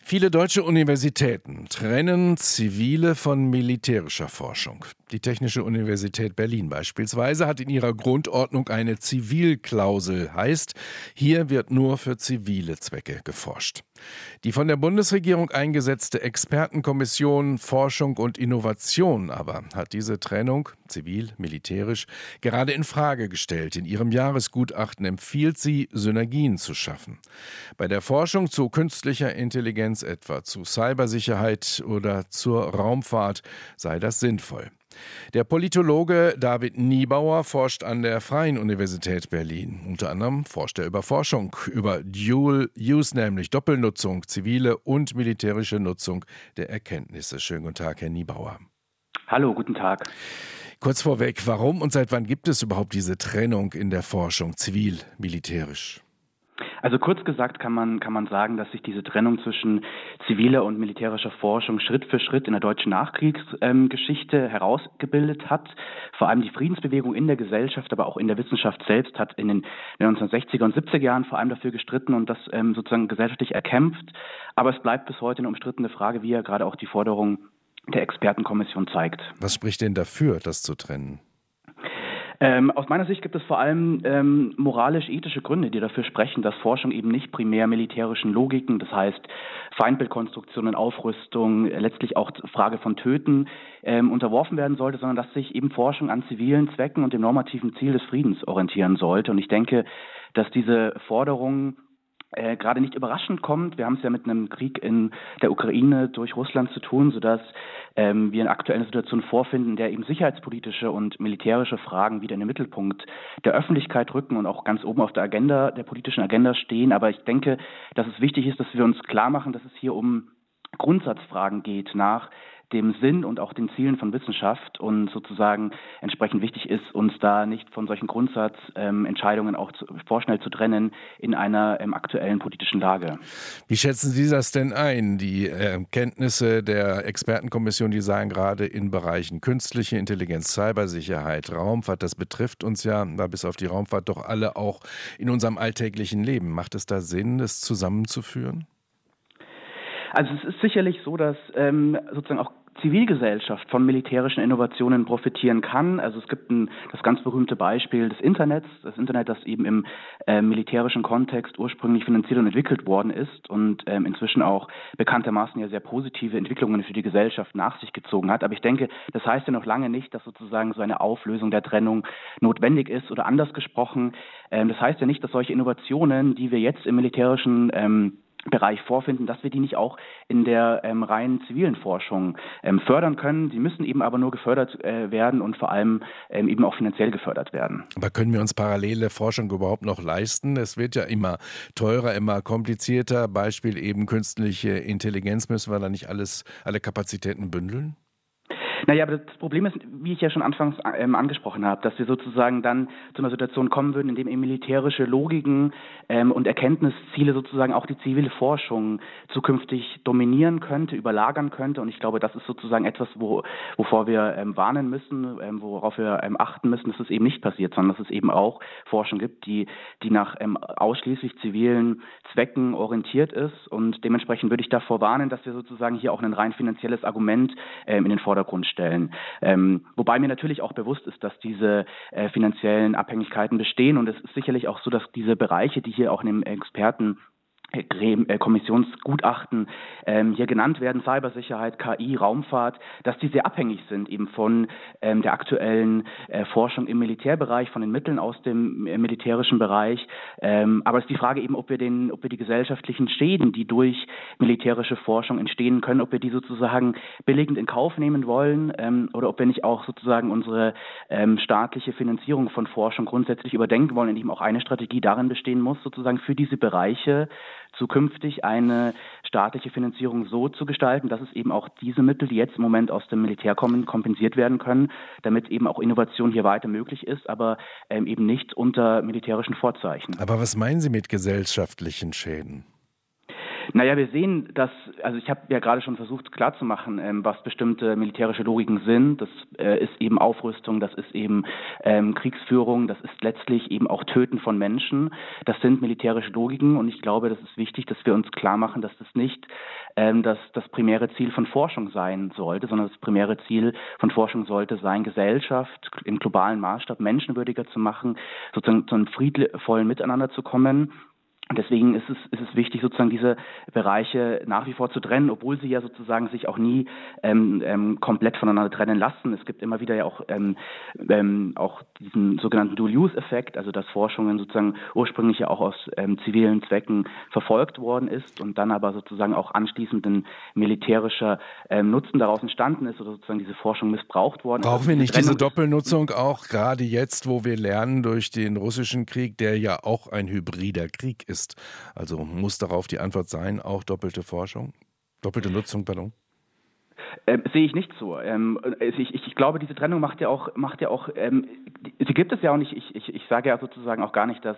Viele deutsche Universitäten trennen zivile von militärischer Forschung. Die Technische Universität Berlin beispielsweise hat in ihrer Grundordnung eine Zivilklausel, heißt, hier wird nur für zivile Zwecke geforscht. Die von der Bundesregierung eingesetzte Expertenkommission Forschung und Innovation aber hat diese Trennung zivil, militärisch gerade in Frage gestellt. In ihrem Jahresgutachten empfiehlt sie, Synergien zu schaffen. Bei der Forschung zu künstlicher Intelligenz etwa, zu Cybersicherheit oder zur Raumfahrt sei das sinnvoll. Der Politologe David Niebauer forscht an der Freien Universität Berlin. Unter anderem forscht er über Forschung, über Dual Use, nämlich Doppelnutzung, zivile und militärische Nutzung der Erkenntnisse. Schönen guten Tag, Herr Niebauer. Hallo, guten Tag. Kurz vorweg, warum und seit wann gibt es überhaupt diese Trennung in der Forschung, zivil-militärisch? Also kurz gesagt kann man, kann man sagen, dass sich diese Trennung zwischen ziviler und militärischer Forschung Schritt für Schritt in der deutschen Nachkriegsgeschichte ähm, herausgebildet hat. Vor allem die Friedensbewegung in der Gesellschaft, aber auch in der Wissenschaft selbst hat in den 1960er und 70er Jahren vor allem dafür gestritten und das ähm, sozusagen gesellschaftlich erkämpft. Aber es bleibt bis heute eine umstrittene Frage, wie ja gerade auch die Forderung der Expertenkommission zeigt. Was spricht denn dafür, das zu trennen? Ähm, aus meiner Sicht gibt es vor allem ähm, moralisch-ethische Gründe, die dafür sprechen, dass Forschung eben nicht primär militärischen Logiken, das heißt Feindbildkonstruktionen, Aufrüstung, letztlich auch Frage von Töten ähm, unterworfen werden sollte, sondern dass sich eben Forschung an zivilen Zwecken und dem normativen Ziel des Friedens orientieren sollte. Und ich denke, dass diese Forderungen äh, gerade nicht überraschend kommt. Wir haben es ja mit einem Krieg in der Ukraine durch Russland zu tun, sodass ähm, wir eine aktuelle Situation vorfinden, in der eben sicherheitspolitische und militärische Fragen wieder in den Mittelpunkt der Öffentlichkeit rücken und auch ganz oben auf der Agenda, der politischen Agenda stehen. Aber ich denke, dass es wichtig ist, dass wir uns klar machen, dass es hier um Grundsatzfragen geht nach dem Sinn und auch den Zielen von Wissenschaft und sozusagen entsprechend wichtig ist, uns da nicht von solchen Grundsatzentscheidungen ähm, auch zu, vorschnell zu trennen in einer ähm, aktuellen politischen Lage. Wie schätzen Sie das denn ein? Die äh, Kenntnisse der Expertenkommission, die sagen gerade in Bereichen künstliche Intelligenz, Cybersicherheit, Raumfahrt, das betrifft uns ja, da bis auf die Raumfahrt doch alle auch in unserem alltäglichen Leben. Macht es da Sinn, das zusammenzuführen? Also es ist sicherlich so, dass ähm, sozusagen auch Zivilgesellschaft von militärischen Innovationen profitieren kann. Also es gibt ein, das ganz berühmte Beispiel des Internets, das Internet, das eben im äh, militärischen Kontext ursprünglich finanziert und entwickelt worden ist und ähm, inzwischen auch bekanntermaßen ja sehr positive Entwicklungen für die Gesellschaft nach sich gezogen hat. Aber ich denke, das heißt ja noch lange nicht, dass sozusagen so eine Auflösung der Trennung notwendig ist oder anders gesprochen. Ähm, das heißt ja nicht, dass solche Innovationen, die wir jetzt im militärischen ähm, Bereich vorfinden, dass wir die nicht auch in der ähm, reinen zivilen Forschung ähm, fördern können. Sie müssen eben aber nur gefördert äh, werden und vor allem ähm, eben auch finanziell gefördert werden. Aber können wir uns parallele Forschung überhaupt noch leisten? Es wird ja immer teurer, immer komplizierter. Beispiel eben künstliche Intelligenz. Müssen wir da nicht alles, alle Kapazitäten bündeln? Naja, aber das Problem ist, wie ich ja schon anfangs ähm, angesprochen habe, dass wir sozusagen dann zu einer Situation kommen würden, in dem eben militärische Logiken ähm, und Erkenntnisziele sozusagen auch die zivile Forschung zukünftig dominieren könnte, überlagern könnte. Und ich glaube, das ist sozusagen etwas, wo, wovor wir ähm, warnen müssen, ähm, worauf wir ähm, achten müssen, dass es eben nicht passiert, sondern dass es eben auch Forschung gibt, die, die nach ähm, ausschließlich zivilen Zwecken orientiert ist. Und dementsprechend würde ich davor warnen, dass wir sozusagen hier auch ein rein finanzielles Argument ähm, in den Vordergrund stellen. Ähm, wobei mir natürlich auch bewusst ist, dass diese äh, finanziellen Abhängigkeiten bestehen. Und es ist sicherlich auch so, dass diese Bereiche, die hier auch in dem Experten Kommissionsgutachten ähm, hier genannt werden, Cybersicherheit, KI, Raumfahrt, dass die sehr abhängig sind eben von ähm, der aktuellen äh, Forschung im Militärbereich, von den Mitteln aus dem äh, militärischen Bereich. Ähm, aber es ist die Frage eben, ob wir den, ob wir die gesellschaftlichen Schäden, die durch militärische Forschung entstehen können, ob wir die sozusagen billigend in Kauf nehmen wollen ähm, oder ob wir nicht auch sozusagen unsere ähm, staatliche Finanzierung von Forschung grundsätzlich überdenken wollen, indem auch eine Strategie darin bestehen muss, sozusagen für diese Bereiche zukünftig eine staatliche Finanzierung so zu gestalten, dass es eben auch diese Mittel, die jetzt im Moment aus dem Militär kommen, kompensiert werden können, damit eben auch Innovation hier weiter möglich ist, aber ähm, eben nicht unter militärischen Vorzeichen. Aber was meinen Sie mit gesellschaftlichen Schäden? Naja, wir sehen, dass, also ich habe ja gerade schon versucht klarzumachen, ähm, was bestimmte militärische Logiken sind. Das äh, ist eben Aufrüstung, das ist eben ähm, Kriegsführung, das ist letztlich eben auch Töten von Menschen. Das sind militärische Logiken und ich glaube, das ist wichtig, dass wir uns klar machen, dass das nicht ähm, das, das primäre Ziel von Forschung sein sollte, sondern das primäre Ziel von Forschung sollte sein, Gesellschaft im globalen Maßstab menschenwürdiger zu machen, sozusagen zu einem friedvollen Miteinander zu kommen und deswegen ist es, ist es wichtig, sozusagen diese Bereiche nach wie vor zu trennen, obwohl sie ja sozusagen sich auch nie ähm, ähm, komplett voneinander trennen lassen. Es gibt immer wieder ja auch, ähm, ähm, auch diesen sogenannten Dual-Use-Effekt, also dass Forschungen sozusagen ursprünglich ja auch aus ähm, zivilen Zwecken verfolgt worden ist und dann aber sozusagen auch anschließend ein militärischer ähm, Nutzen daraus entstanden ist oder sozusagen diese Forschung missbraucht worden Brauchen ist. Brauchen wir nicht diese Doppelnutzung auch gerade jetzt, wo wir lernen durch den russischen Krieg, der ja auch ein hybrider Krieg ist? Ist. Also muss darauf die Antwort sein, auch doppelte Forschung, doppelte Nutzung, pardon? Ähm, sehe ich nicht so. Ähm, ich, ich, ich, glaube, diese Trennung macht ja auch, macht ja auch, ähm, sie gibt es ja auch nicht. Ich, ich, ich sage ja sozusagen auch gar nicht, dass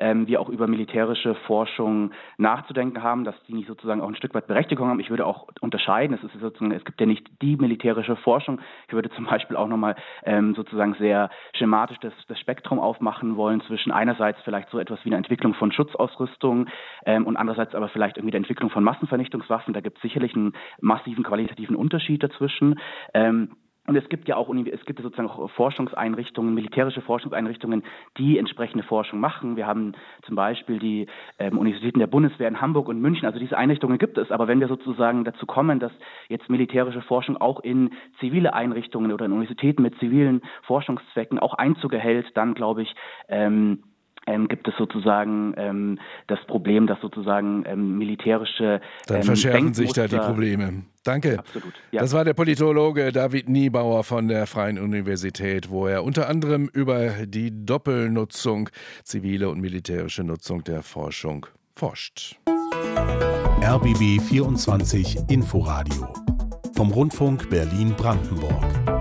ähm, wir auch über militärische Forschung nachzudenken haben, dass die nicht sozusagen auch ein Stück weit Berechtigung haben. Ich würde auch unterscheiden. Es ist sozusagen, es gibt ja nicht die militärische Forschung. Ich würde zum Beispiel auch nochmal ähm, sozusagen sehr schematisch das, das Spektrum aufmachen wollen zwischen einerseits vielleicht so etwas wie eine Entwicklung von Schutzausrüstung ähm, und andererseits aber vielleicht irgendwie der Entwicklung von Massenvernichtungswaffen. Da gibt es sicherlich einen massiven qualitativen Unterschied dazwischen. Ähm, und es gibt ja auch es gibt sozusagen auch Forschungseinrichtungen, militärische Forschungseinrichtungen, die entsprechende Forschung machen. Wir haben zum Beispiel die ähm, Universitäten der Bundeswehr in Hamburg und München. Also diese Einrichtungen gibt es. Aber wenn wir sozusagen dazu kommen, dass jetzt militärische Forschung auch in zivile Einrichtungen oder in Universitäten mit zivilen Forschungszwecken auch Einzug erhält, dann glaube ich, ähm, ähm, gibt es sozusagen ähm, das Problem, dass sozusagen ähm, militärische. Dann ähm, verschärfen sich da die Probleme. Danke. Absolut. Ja. Das war der Politologe David Niebauer von der Freien Universität, wo er unter anderem über die Doppelnutzung, zivile und militärische Nutzung der Forschung forscht. RBB 24 Inforadio vom Rundfunk Berlin-Brandenburg.